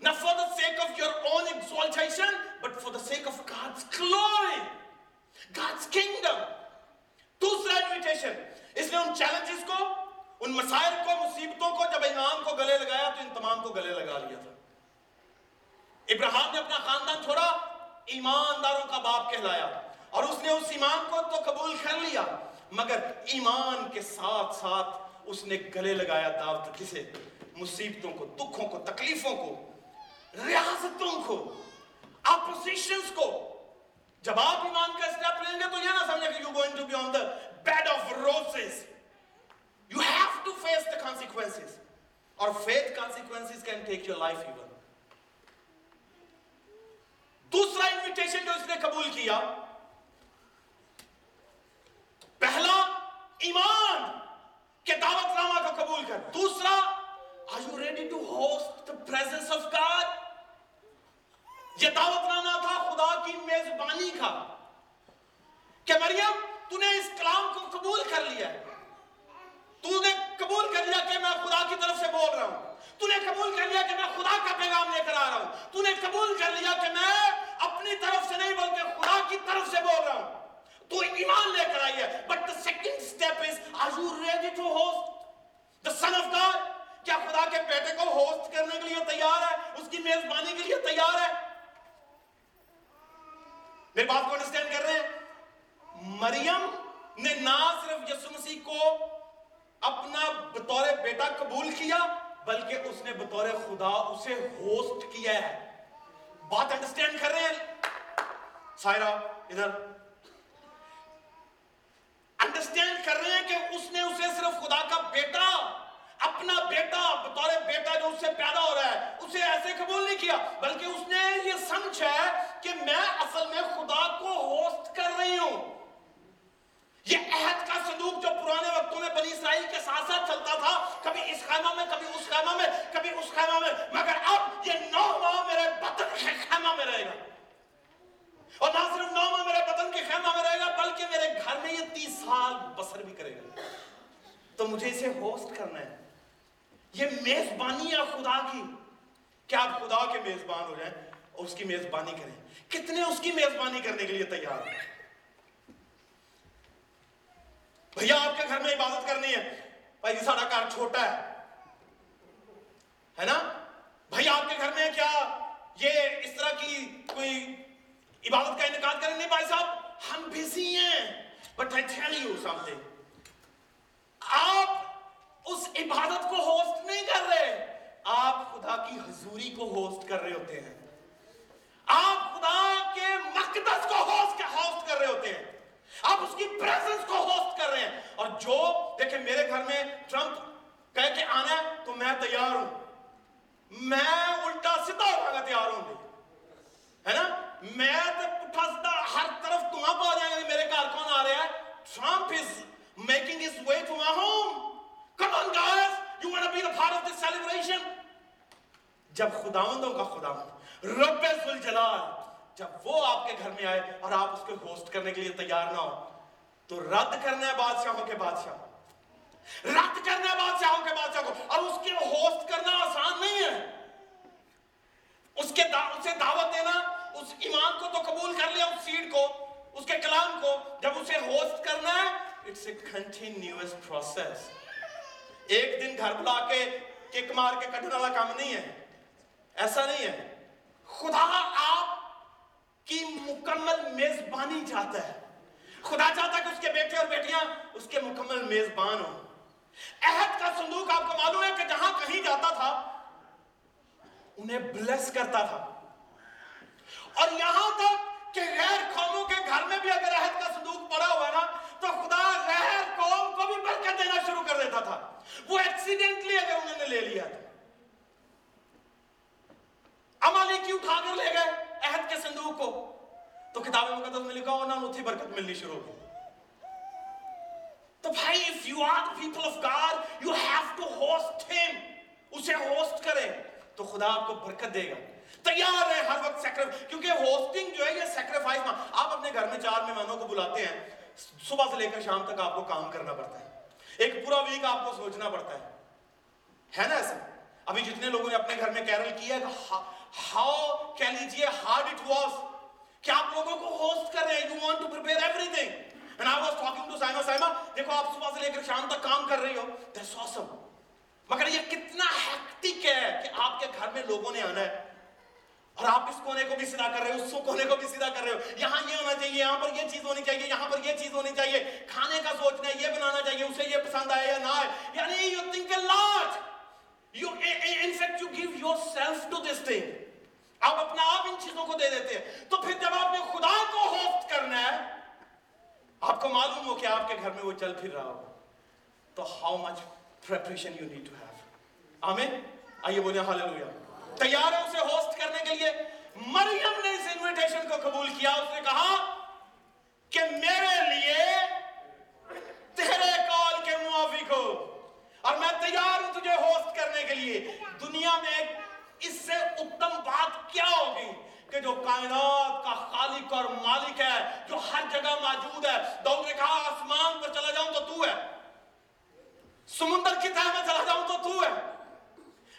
not for the sake of your own exaltation but for the sake of God's glory God's kingdom. دوسرا انویٹیشن اس نے ان چیلنجز کو، ان مسائل کو، مصیبتوں کو، جب امام کو گلے لگایا تو ان تمام کو گلے لگا لیا تھا۔ ابراہم نے اپنا خاندان چھوڑا، ایمانداروں کا باپ کہلایا اور اس نے اس ایمان کو تو قبول کر لیا، مگر ایمان کے ساتھ ساتھ اس نے گلے لگایا دعوت کسے؟ مصیبتوں کو، دکھوں کو، تکلیفوں کو، ریاستوں کو اپوزیشنز کو۔ جب آپ ایمان کا اسٹیپ لیں گے تو یہ نہ سمجھے کہ you going to be on the bed of roses you have to face the consequences اور faith consequences can take your life even دوسرا انویٹیشن جو اس نے قبول کیا، پہلا، ایمان کے دعوت نامہ کو قبول کر۔ دوسرا، Are you ready to host the presence of God? یہ دعوت نامہ تھا خدا کی میزبانی کا کہ مریم، تو نے اس کلام کو قبول کر لیا ہے۔ تو نے قبول کر لیا کہ میں خدا کی طرف سے بول رہا ہوں۔ تو نے قبول کر لیا کہ میں خدا کا پیغام لے کر آ رہا ہوں۔ تو نے قبول کر لیا کہ میں اپنی طرف سے نہیں بلکہ خدا کی طرف سے بول رہا ہوں۔ تو ایمان لے کر آئی ہے but the second step is are you ready to host? The son of God کیا خدا کے بیٹے کو ہوسٹ کرنے کے لیے تیار ہے؟ اس کی میزبانی کے لیے تیار ہے؟ میری بات کو انڈرسٹینڈ کر رہے ہیں؟ مریم نے نہ صرف یسو مسیح کو اپنا بطور بیٹا قبول کیا، بلکہ اس نے بطور خدا اسے ہوسٹ کیا ہے۔ بات انڈرسٹینڈ کر رہے ہیں سائرہ ادھر انڈرسٹینڈ کر رہے ہیں کہ اس نے اسے صرف خدا کا بیٹا اپنا بیٹا بطور بیٹا جو اس سے پیدا ہو رہا ہے اسے ایسے قبول نہیں کیا بلکہ اس نے یہ سمجھا ہے کہ میں اصل میں خدا کو ہوسٹ کر رہی ہوں یہ عہد کا صندوق جو پرانے وقتوں میں بنی اسرائیل کے ساتھ ساتھ چلتا تھا، کبھی اس خیمہ میں، کبھی اس خیمہ میں، کبھی اس خیمہ میں۔ مگر اب یہ نو ماہ میرے بطن کے خیمہ میں رہے گا۔ اور نہ صرف نو ماہ میرے بطن کے خیمہ میں رہے گا، بلکہ میرے گھر میں یہ تیس سال بسر بھی کرے گا۔ تو مجھے اسے ہوسٹ کرنا ہے۔ یہ میزبانی ہے خدا کی۔ کیا آپ خدا کے میزبان ہو جائیں اور اس کی میزبانی کریں؟ کتنے اس کی میزبانی کرنے کے لیے تیار ہیں؟ بھیا، آپ کے گھر میں عبادت کرنی ہے۔ بھائی جی سارا گھر چھوٹا ہے۔ ہے نا؟ بھائی، آپ کے گھر میں کیا یہ اس طرح کی کوئی عبادت کا انعقاد کریں نہیں بھائی صاحب؟ ہم بزی ہیں۔ But I tell you some آپ اس عبادت کو ہوسٹ نہیں کر رہے۔ آپ خدا کی حضوری کو ہوسٹ کر رہے ہوتے ہیں۔ آپ خدا کے مقدس کو ہوسٹ کر رہے ہوتے ہیں۔ آپ اس کی پریزنس کو ہوسٹ کر رہے ہیں۔ اور جو دیکھیں میرے گھر میں ٹرمپ کہہ کے آنا ہے تو میں تیار ہوں۔ میں الٹا سیدھا ہوگا تیار ہوں ہے نا؟ میں تو پٹھا سیدھا ہر طرف تمہاں پا جائیں گے میرے گھر کون آ رہا ہے Trump is making his way to my home. Come on guys you want to be the part of this celebration? جب خداوندوں کا خداوند، رب ذوالجلال جب وہ آپ کے گھر میں آئے اور آپ اس کے ہوسٹ کرنے کے لیے تیار نہ ہو، تو رد کرنا ہے بادشاہوں کے بادشاہ رد کرنا ہے بادشاہوں کے بادشاہ کو، اور اس کے ہوسٹ کرنا آسان نہیں ہے۔ اس کے دا... اسے دعوت دینا، اس ایمان کو تو قبول کر لیا، اس سیڈ کو، اس کے کلام کو۔ جب اسے ہوسٹ کرنا ہے اٹس اے کنٹینیوس پروسیس ایک دن گھر بلا کے کک مار کے کٹنے والا کام نہیں ہے۔ ایسا نہیں ہے۔ خدا آپ کی مکمل میزبانی چاہتا ہے؟ خدا چاہتا ہے کہ اس کے بیٹے اور بیٹیاں اس کے مکمل میزبان ہوں۔ عہد کا صندوق آپ کو معلوم ہے کہ جہاں کہیں جاتا تھا، انہیں بلیس کرتا تھا۔ اور یہاں تک کہ غیر قوموں کے گھر میں بھی اگر عہد کا صندوق پڑا ہوا ہے نا، تو خدا غیر قوم کو بھی برکت دینا شروع کر دیتا تھا۔ وہ ایکسیڈنٹلی اگر انہوں نے لے لیا تھا عمالی کیوں کھا کر لے گئے؟ عہد کے صندوق کو، تو کتاب مقدس میں لکھا ہونا اتھی برکت ملنی شروع ہو تو بھائی، if you are the people of God you have to host him اسے ہوسٹ کریں تو خدا آپ کو برکت دے گا۔ تیار ہے ہر وقت سیکرف کیونکہ ہوسٹنگ جو ہے یہ سیکریفائز ماں آپ اپنے گھر میں چار مہمانوں کو بلاتے ہیں، صبح سے لے کر شام تک آپ کو کام کرنا پڑتا ہے۔ ایک پورا ویک آپ کو سوچنا پڑتا ہے۔ ہے نا ایسا؟ ابھی جتنے لوگوں نے اپنے گھر میں کیرل کیا ہے ہاؤ کہہ لیجیے ہارڈ اٹ واس کیا آپ لوگوں کو ہوسٹ کر رہے ہیں you want to prepare everything And I was talking to Saima, Saima, دیکھو آپ صبح سے لے کر شام تک کام کر رہی ہو دیٹس آسم مگر یہ کتنا ہیکٹک ہے کہ آپ کے گھر میں لوگوں نے آنا ہے اور آپ اس کونے کو بھی سیدھا کر رہے ہو اس کونے کو بھی سیدھا کر رہے ہو یہاں یہ ہونا چاہیے یہاں پر یہ چیز ہونی چاہیے یہاں پر یہ چیز ہونی چاہیے کھانے کا سوچنا ہے یہ بنانا چاہیے اسے یہ پسند آیا یا نہ آئے یعنی you think a large you in fact you give آپ اپنا آپ ان چیزوں کو دے دیتے ہیں۔ تو پھر جب آپ نے خدا کو ہوفت کرنا ہے، آپ کو معلوم ہو کہ آپ کے گھر میں وہ چل پھر رہا ہو۔ تو how much preparation you need to have آمین؟ آئیے بولے ہاللویا تیار ہے اسے ہوسٹ کرنے کے لیے مریم نے اس انویٹیشن کو قبول کیا۔ اس نے کہا کہ میرے لیے تیرے کال کے موافق ہو۔ اور میں تیار ہوں تجھے ہوسٹ کرنے کے لیے۔ دنیا میں ایک اس سے اتم بات کیا ہوگی کہ جو کائنات کا خالق اور مالک ہے، جو ہر جگہ موجود ہے داؤد نے کہا، آسمان پر چلا جاؤں تو تو ہے۔ سمندر کی تہ میں چلا جاؤں تو تو ہے۔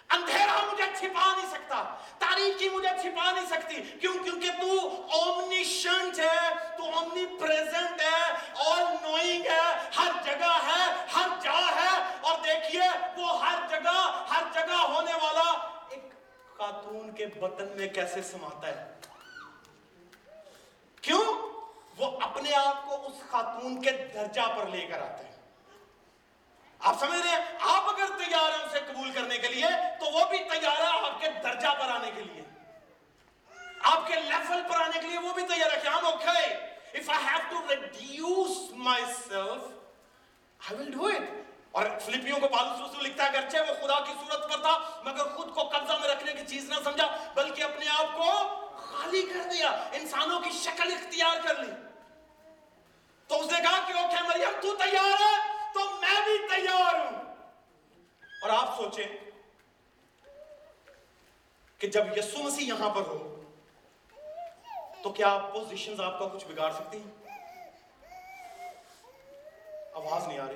اندھیرہ مجھے چھپا نہیں سکتا تاریخی مجھے چھپا نہیں سکتی، کیوں؟ کیونکہ تو اومنی شنٹ ہے، تو اومنی پریزنٹ ہے اور نوئنگ ہے، ہر جگہ ہے، ہر جا ہے۔ اور دیکھئے وہ ہر جگہ ہر جگہ ہونے والا خاتون کے بطن میں کیسے سماتا ہے؟ کیوں؟ وہ اپنے آپ کو اس خاتون کے درجہ پر لے کر آتے ہیں۔ آپ سمجھ رہے ہیں؟ آپ اگر تیار ہیں اسے قبول کرنے کے لیے، تو وہ بھی تیار ہے آپ کے درجہ پر آنے کے لیے۔ آپ کے لیفل پر آنے کے لیے وہ بھی تیار ہے کہ ہم okay if I have to reduce myself I will اور فلپیوں کو پالوس رسول لکھتا ہے گرچہ وہ خدا کی صورت پر تھا، مگر خود کو قبضہ میں رکھنے کی چیز نہ سمجھا، بلکہ اپنے آپ کو خالی کر دیا، انسانوں کی شکل اختیار کر لی۔ تو اس نے کہا کہ اوکے مریم، تو تیار ہے، تو میں بھی تیار ہوں۔ اور آپ سوچیں کہ جب یسو مسیح یہاں پر ہو، تو کیا پوزیشنز آپ کا کچھ بگاڑ سکتی ہیں؟ آواز نہیں آ رہی۔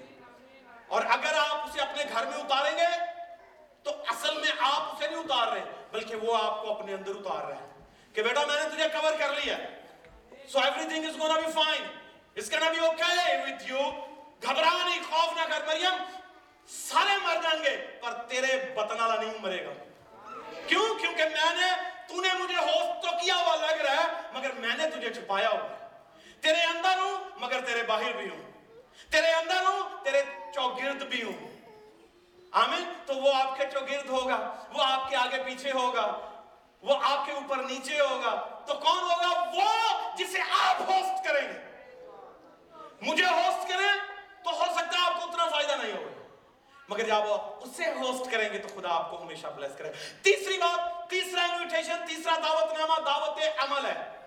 اور اگر آپ اسے اپنے گھر میں اتاریں گے، تو اصل میں آپ اسے نہیں اتار رہے، بلکہ وہ آپ کو اپنے اندر اتار رہے ہیں کہ بیٹا میں نے تجھے کور کر لیا so everything is gonna be fine اس کا نا بی اوکے وتھ یو گھبرا نہیں، خوف نہ کر مریم۔ سارے مر جائیں گے، پر تیرے بتن والا نہیں مرے گا۔ کیوں؟ کیونکہ میں نے، تو نے مجھے ہوسٹ تو کیا ہوا لگ رہا ہے، مگر میں نے تجھے چھپایا ہوا تیرے اندر ہوں، مگر تیرے باہر بھی ہوں۔ تیرے اندر ہوں، تیرے چوگرد بھی ہوں۔ آمین؟ تو وہ آپ کے چوگرد ہوگا، وہ آپ کے آگے پیچھے ہوگا، وہ آپ کے اوپر نیچے ہوگا۔ تو کون ہوگا؟ وہ جسے آپ ہوسٹ کریں گے۔ مجھے ہوسٹ کریں تو ہو سکتا آپ کو اتنا فائدہ نہیں ہوگا۔ مگر جب وہ اسے ہوسٹ کریں گے تو خدا آپ کو ہمیشہ بلیس کرے۔ تیسری بات، تیسرا انویٹیشن تیسرا دعوت نامہ دعوت عمل ہے۔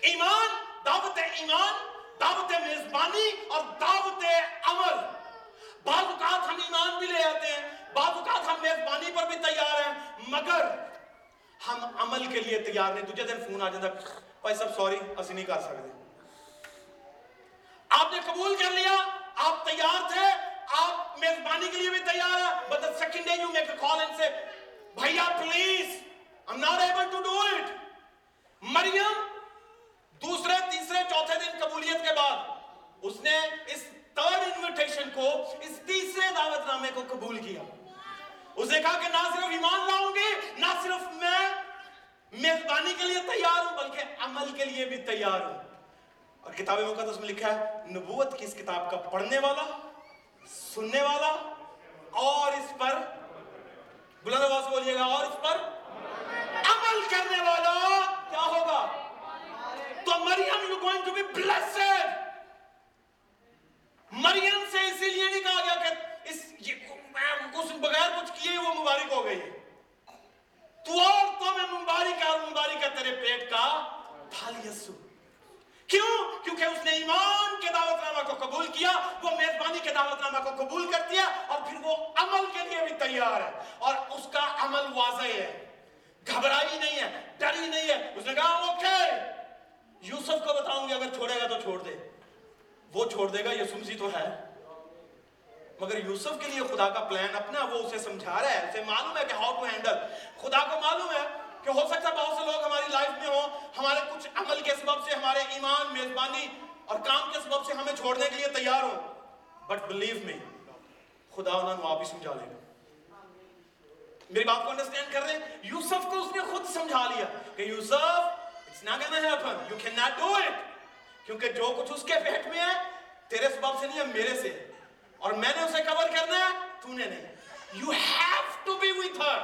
ایمان، دعوت ایمان دعوت میزبانی اور دعوت عمل۔ بعض اوقات ہم ایمان بھی لے آتے ہیں، بعض اوقات ہم میزبانی پر بھی تیار ہیں، مگر ہم عمل کے لیے تیار نہیں دوجے دن فون آ جاتا بھائی صاحب سوری، اسی نہیں کر سکتے۔ آپ نے قبول کر لیا، آپ تیار تھے، آپ میزبانی کے لیے بھی تیار ہیں، but the second day you make a call and say بھائیا please I'm not able to do it. Maryam دوسرے، تیسرے، چوتھے دن قبولیت کے بعد اس نے اس تھرڈ انویٹیشن کو، اس تیسرے دعوت نامے کو قبول کیا۔ اس نے کہا کہ نہ صرف ایمان لاؤں گی نہ صرف میں میزبانی کے لیے تیار ہوں، بلکہ عمل کے لیے بھی تیار ہوں۔ اور کتاب مقدس میں لکھا ہے، نبوت کی اس کتاب کا پڑھنے والا، سننے والا، اور اس پر، بلند آواز بولیے گا، اور اس پر عمل کرنے والا کیا ہوگا؟ تو Maryam you going to be blessed Maryam سے اسی لیے نہیں کہا گیا کہ اس یہ بغیر کچھ کیے وہ مبارک ہو گئی تو اور تو میں مبارک ہے اور مبارک ہے تیرے پیٹ کا پھل یسو کیوں؟ کیونکہ اس نے ایمان کے دعوت نامہ کو قبول کیا، وہ میزبانی کے دعوت نامہ کو قبول کر دیا اور پھر وہ عمل کے لیے بھی تیار ہے. اور اس کا عمل واضح ہے. گھبرائی نہیں ہے، ڈری نہیں ہے. اس نے کہا، اوکے. okay. یوسف کو بتاؤں گی اگر چھوڑے گا تو چھوڑ دے۔ وہ چھوڑ دے گا یسوع مسیح جی تو ہے۔ مگر یوسف کے لیے خدا کا پلان اپنا، وہ اسے سمجھا رہا ہے، اسے معلوم ہے کہ ہاؤ ٹو ہینڈل خدا کو معلوم ہے کہ ہو سکتا ہے بہت سے لوگ ہماری لائف میں ہوں، ہمارے کچھ عمل کے سبب سے، ہمارے ایمان، میزبانی اور کام کے سبب سے ہمیں چھوڑنے کے لیے تیار ہوں۔ بٹ بلیو می خدا انہوں نے آپ ہی سمجھا لے گا۔ میری بات کو انڈرسٹینڈ کر رہے ہیں؟ یوسف کو اس نے خود سمجھا لیا کہ Yusuf not gonna happen you can not do it کیونکہ جو کچھ اس کے پیٹ میں ہے تیرے سبب سے نہیں ہے میرے سے اور میں نے اسے کور کرنا ہے تو نے نہیں you have to be with her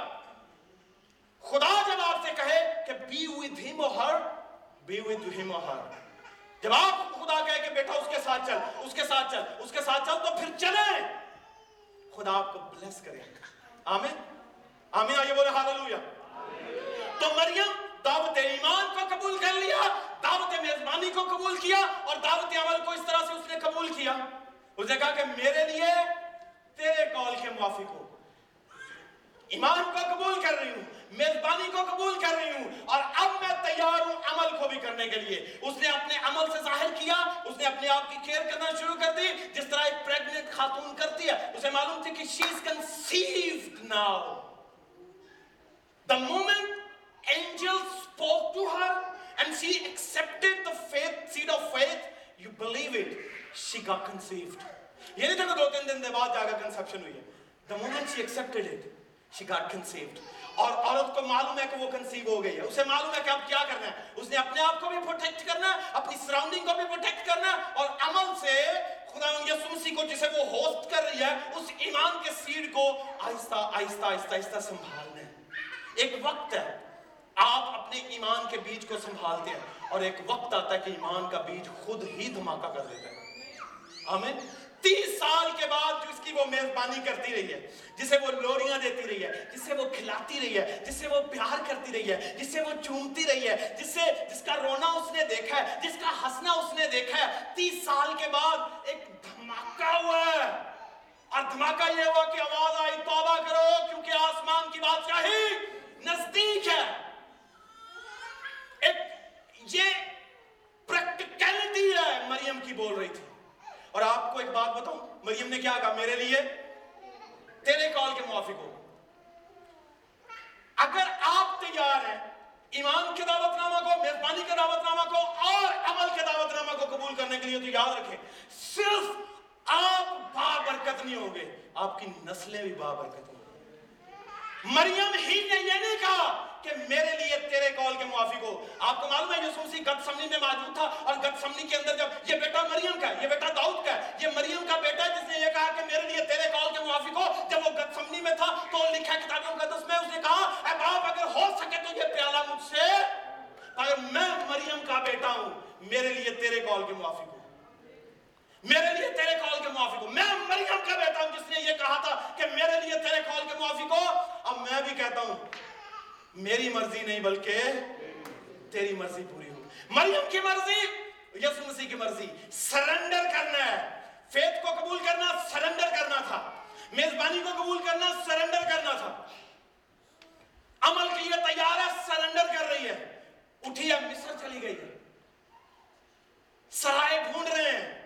خدا جب آپ سے کہے کہ بی وتھ ہم اور ہر بی وتھ ہم اور ہر جب آپ خدا کہے کہ بیٹا اس کے ساتھ چل اس کے ساتھ چل اس کے ساتھ چل تو پھر چلے خدا آپ کو بلیس کرے آمین آمین آئیے بولے ہاللویا تو مریم دعوت ایمان کو قبول کر لیا، دعوت میزبانی کو قبول کیا اور دعوت عمل کو اس طرح سے اس نے قبول کیا۔ اس نے کہا کہ میرے لیے تیرے کال کے موافق ہو۔ ایمان کو قبول کر رہی ہوں، میزبانی کو قبول کر رہی ہوں اور اب میں تیار ہوں عمل کو بھی کرنے کے لیے۔ اس نے اپنے عمل سے ظاہر کیا، اس نے اپنے آپ کی کیئر کرنا شروع کر دی۔ جس طرح ایک پریگننٹ خاتون کرتی ہے، اسے معلوم تھی کہ she is conceived now The moment angel spoke to her and she accepted the faith, seed of faith, you believe it, she got conceived. یہ نہیں تھا کہ دو تین دن دے بعد جا کر کنسپشن ہوئی ہے The moment she accepted it, she got conceived. اور عورت کو معلوم ہے کہ وہ کنسیو ہو گئی ہے اسے معلوم ہے کہ اب کیا کرنا ہے اس نے اپنے آپ کو بھی پروٹیکٹ کرنا ہے اپنی سراؤنڈنگ کو بھی پروٹیکٹ کرنا ہے اور عمل سے خدا یسوع مسیح کو جسے وہ ہوسٹ کر رہی ہے اس ایمان کے سیڈ کو آہستہ آہستہ آہستہ آہستہ سنبھالنا ہے ایک وقت ہے آپ اپنے ایمان کے بیج کو سنبھالتے ہیں اور ایک وقت آتا ہے کہ ایمان کا بیج خود ہی دھماکہ کر دیتا ہے آمین۔ تیس سال کے بعد جو اس کی وہ میزبانی کرتی رہی ہے، جسے وہ لوریاں دیتی رہی ہے، جسے وہ کھلاتی رہی ہے، جسے وہ پیار کرتی رہی ہے، جسے وہ چومتی رہی ہے جس سے جس کا رونا اس نے دیکھا ہے، جس کا ہنسنا اس نے دیکھا ہے، تیس سال کے بعد ایک دھماکہ ہوا ہے۔ اور دھماکہ یہ ہوا کہ آواز آئی، توبہ کرو، کیونکہ آسمان کی بادشاہی نزدیک ہے۔ ایک یہ پریکٹیکلٹی ہے، مریم کی بول رہی تھی۔ اور آپ کو ایک بات بتاؤں، مریم نے کیا کہا؟ میرے لیے تیرے کال کے موافق ہو۔ اگر آپ تیار ہیں، ایمان کے دعوت نامہ کو میزبانی کے دعوت نامہ کو، اور عمل کے دعوت نامہ کو قبول کرنے کے لیے تو یاد رکھیں، صرف آپ بابرکت نہیں ہوں گے، آپ کی نسلیں بھی بابرکت ہوں گے مریم ہی نے یہ نہیں کہا کہ میرے لیے تیرے کال کے موافق ہو آپ کو معلوم ہے یسوع مسیح گت سمنی میں موجود تھا اور گت سمنی کے اندر جب یہ بیٹا مریم کا ہے، یہ بیٹا داؤد کا ہے، یہ مریم کا بیٹا ہے جس نے یہ کہا کہ میرے لیے تیرے کال کے موافق ہو جب وہ گت سمنی میں تھا تو لکھا ہے کتاب مقدس میں، اس نے کہا، اے باپ، اگر ہو سکے تو یہ پیالہ مجھ سے، اگر میں مریم کا بیٹا ہوں، میرے لیے تیرے کال کے موافق ہو میرے لیے تیرے کال کے معافی کو۔ میں مریم کا بیٹا ہوں، جس نے یہ کہا تھا کہ میرے لیے تیرے کال کے موافق ہو اب میں بھی کہتا ہوں، میری مرضی نہیں، بلکہ تیری مرضی پوری ہو۔ مریم کی مرضی یسو مسیح کی مرضی۔ سرنڈر کرنا ہے۔ فیت کو قبول کرنا، سرنڈر کرنا تھا۔ میزبانی کو قبول کرنا، سرنڈر کرنا تھا۔ عمل کے لیے تیار ہے، سرنڈر کر رہی ہے۔ اٹھی ہے مصر چلی گئی ہے۔ سرائے ڈھونڈ رہے ہیں۔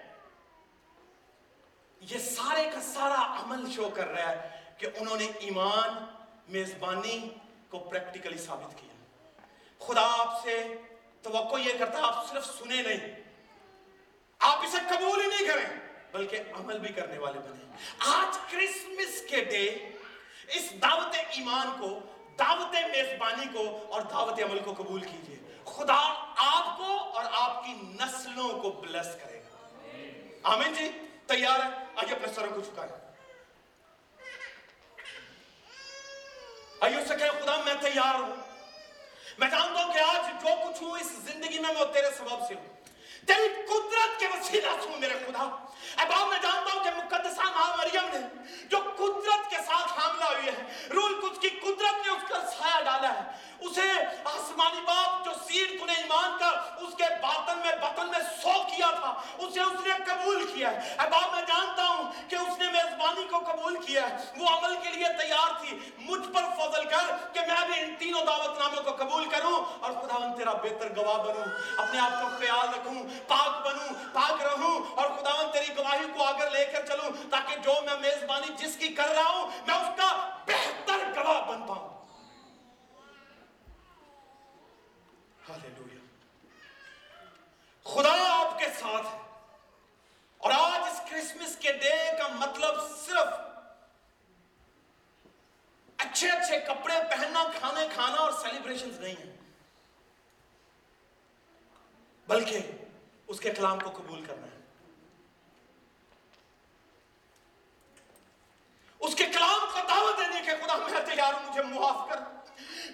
یہ سارے کا سارا عمل شو کر رہا ہے کہ انہوں نے ایمان، میزبانی کو پریکٹیکلی ثابت کیا۔ خدا آپ سے توقع یہ کرتا آپ صرف سنے نہیں۔ آپ اسے قبول ہی نہیں کریں، بلکہ عمل بھی کرنے والے بنے۔ آج کرسمس کے ڈے اس دعوت ایمان کو، دعوت میزبانی کو اور دعوت عمل کو قبول کیجیے خدا آپ کو اور آپ کی نسلوں کو بلس کرے گا۔ آمین جی۔ تیار ہے؟ آئیے اپنے سروں کو چکائیں آئیے اس سے کہیں، خدا، میں تیار ہوں۔ میں جانتا ہوں کہ آج جو کچھ ہوں، اس زندگی میں وہ تیرے ثواب سے ہوں۔ تیری قدرت کے وسیلہ سے ہوں میرے خدا۔ اب آپ میں جانتا ہوں کہ مقدسہ ماں مریم نے جو قدرت کے ساتھ حاملہ ہوئی ہے رول کچھ کی قدرت نے اس کا سایہ ڈالا ہے۔ اسے آسمانی باپ جو سیر تنہیں ایمان کا اس کے باطن میں بطن میں سو کیا تھا، اسے اس نے قبول کیا ہے۔ اے باپ میں جانتا ہوں کہ اس نے میزبانی کو قبول کیا ہے۔ وہ عمل کے لیے تیار تھی۔ مجھ پر فضل کر کہ میں بھی ان تینوں دعوت ناموں کو قبول کروں اور خدا خداون تیرا بہتر گواہ بنوں۔ اپنے آپ کو خیال رکھوں، پاک بنوں، پاک رہوں اور خدا خداون تیری گواہی کو آگر لے کر چلوں تاکہ جو میں میزبانی جس کی کر رہا ہوں، میں اس کا بہتر گواہ بن پاؤں۔ ہالیلویا خدا آپ کے ساتھ ہے۔ اور آج اس کرسمس کے ڈے کا مطلب صرف اچھے اچھے کپڑے پہننا، کھانے کھانا اور سیلیبریشن نہیں ہیں۔ بلکہ اس کے کلام کو قبول کرنا ہے۔ اس کے کلام کو دعوت دینے کے خدا میں تیار ہوں، مجھے معاف کر۔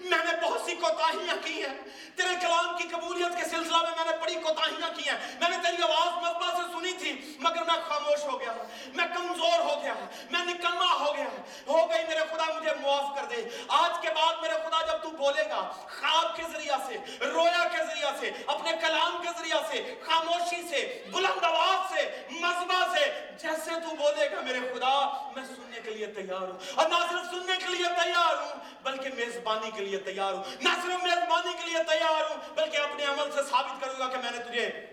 میں نے بہت سی کوتاہیاں کی ہیں۔ تیرے کلام کی قبولیت کے سلسلہ میں میں نے بڑی کوتاہیاں کی ہیں۔ میں نے تیری آواز مذبح سے سنی تھی، مگر میں خاموش ہو گیا میں کمزور ہو گیا میں نکلنا ہو گیا ہو گئی میرے خدا، مجھے معاف کر دے۔ آج کے بعد میرے خدا، جب تو بولے گا، خواب کے ذریعہ سے، رویا کے ذریعہ سے، اپنے کلام کے ذریعہ سے، خاموشی سے، بلند آواز سے مذبا سے، جیسے تو بولے گا میرے خدا، میں سننے کے لیے تیار ہوں۔ اور نہ صرف سننے کے لیے تیار ہوں، بلکہ میزبانی کے لیے لیے تیار ہوں۔ نہ صرف میزبانی کے لیے تیار ہوں، بلکہ اپنے عمل سے ثابت کروں گا کہ میں نے تجھے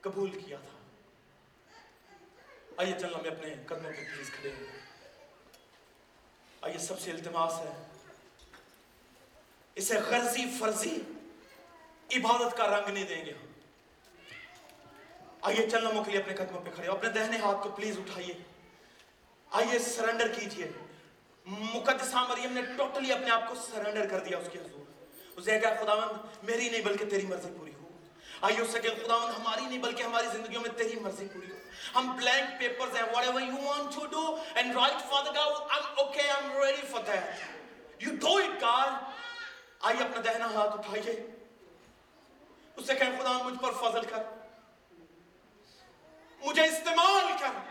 قبول کیا تھا۔ آئیے چلنا، میں اپنے قدموں پہ پلیز کھڑے ہوں۔ آئیے، سب سے التماس ہے۔ اسے غرضی فرضی عبادت کا رنگ نہیں دیں گے آئیے چلنا کے لیے اپنے قدموں پہ کھڑے ہو اپنے دہنے ہاتھ کو پلیز اٹھائیے۔ آئیے سرنڈر کیجیے۔ مقدسہ ہاں مریم نے ٹوٹلی اپنے آپ کو سرنڈر کر دیا اس کے حضور۔ اسے کہا خداوند، میری نہیں بلکہ تیری مرضی پوری ہو۔ آئیے اس سے کہ خداوند، ہماری نہیں بلکہ ہماری زندگیوں میں تیری مرضی پوری ہو۔ ہم بلینک پیپرز ہیں whatever you want to do and write father God I am okay I am ready for that you do it God آئیے اپنا دہنا ہاتھ اٹھائیے۔ اس سے کہیں خدا مجھ پر فضل کر۔ مجھے استعمال کر۔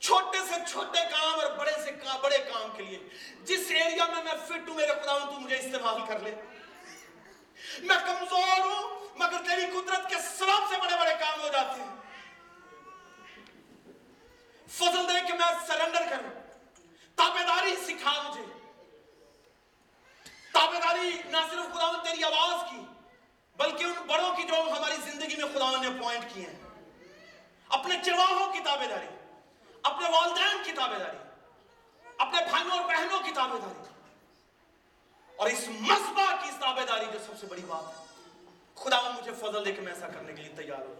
چھوٹے سے چھوٹے کا بڑے کام کے لیے۔ جس ایریا میں میں فٹ ہوں، میرے خداون تو مجھے استعمال کر لے۔ میں کمزور ہوں، مگر تیری قدرت کے سبب سے بڑے بڑے کام ہو جاتے ہیں۔ فضل دے کہ میں سرنڈر کروں۔ تابداری سکھا مجھے۔ تابداری نہ صرف خداون تیری آواز کی، بلکہ ان بڑوں کی جو ہماری زندگی میں خداون نے اپوائنٹ کی ہیں۔ اپنے چرواہوں کی تابے داری اپنے والدین کی تابے داری اپنے بھائیوں اور بہنوں کی تابے داری اور اس مذبح کی اس تابے داری جو سب سے بڑی بات ہے۔ خدا مجھے فضل دے کہ میں ایسا کرنے کے لیے تیار ہوں۔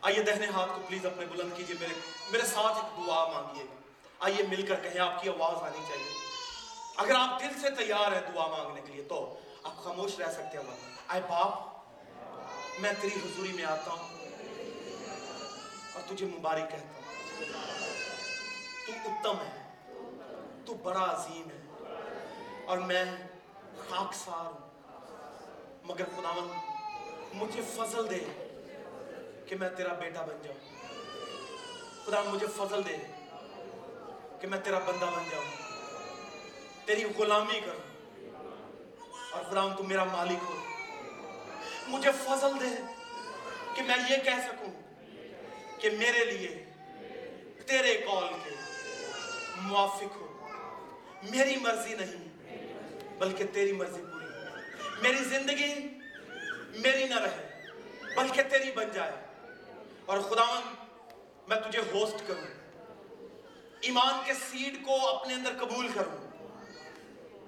آئیے دہنے ہاتھ کو پلیز اپنے بلند کیجیے میرے میرے ساتھ ایک دعا مانگیے۔ آئیے مل کر کہیں آپ کی آواز آنی چاہیے۔ اگر آپ دل سے تیار ہیں دعا مانگنے کے لیے تو آپ خاموش رہ سکتے ہیں۔ آئے باپ، میں تیری حضوری میں آتا ہوں اور تجھے مبارک کہتا ہوں۔ تو اتم ہے، تو بڑا عظیم ہے۔ اور میں خاکسار ہوں۔ مگر خداون مجھے فضل دے کہ میں تیرا بیٹا بن جاؤں۔ خدا مجھے فضل دے کہ میں تیرا بندہ بن جاؤں۔ تیری غلامی کروں۔ اور خدا تو میرا مالک ہو۔ مجھے فضل دے کہ میں یہ کہہ سکوں کہ میرے لیے تیرے کال کے موافق ہو۔ میری مرضی نہیں، بلکہ تیری مرضی پوری۔ میری زندگی میری نہ رہے، بلکہ تیری بن جائے۔ اور خداون میں تجھے ہوسٹ کروں۔ ایمان کے سیڈ کو اپنے اندر قبول کروں۔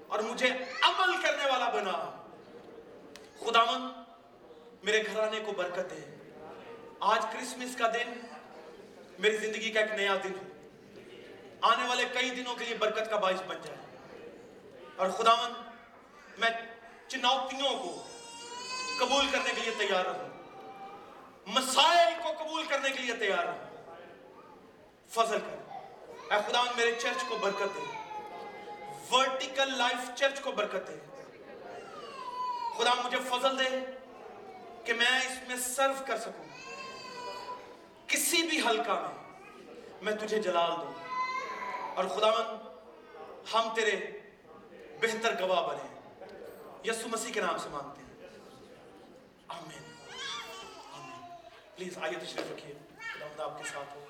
اور مجھے عمل کرنے والا بنا۔ خداون میرے گھرانے کو برکت ہے آج کرسمس کا دن، میری زندگی کا ایک نیا دن ہو۔ آنے والے کئی دنوں کے لیے برکت کا باعث بن جائے۔ اور خداون میں چنوتیوں کو قبول کرنے کے لیے تیار ہوں مسائل کو قبول کرنے کے لیے تیار ہوں فضل کر اے خداون میرے چرچ کو برکت دے۔ ورٹیکل لائف چرچ کو برکت دے۔ خدا مجھے فضل دے کہ میں اس میں سرو کر سکوں۔ کسی بھی حلقہ میں میں تجھے جلال دوں۔ اور خداون ہم تیرے بہتر گواہ بنے یسو مسیح کے نام سے مانگتے ہیں۔ آمین۔ آمین۔ پلیز آئیے تشریف رکھیے۔ خدا آپ کے ساتھ ہو۔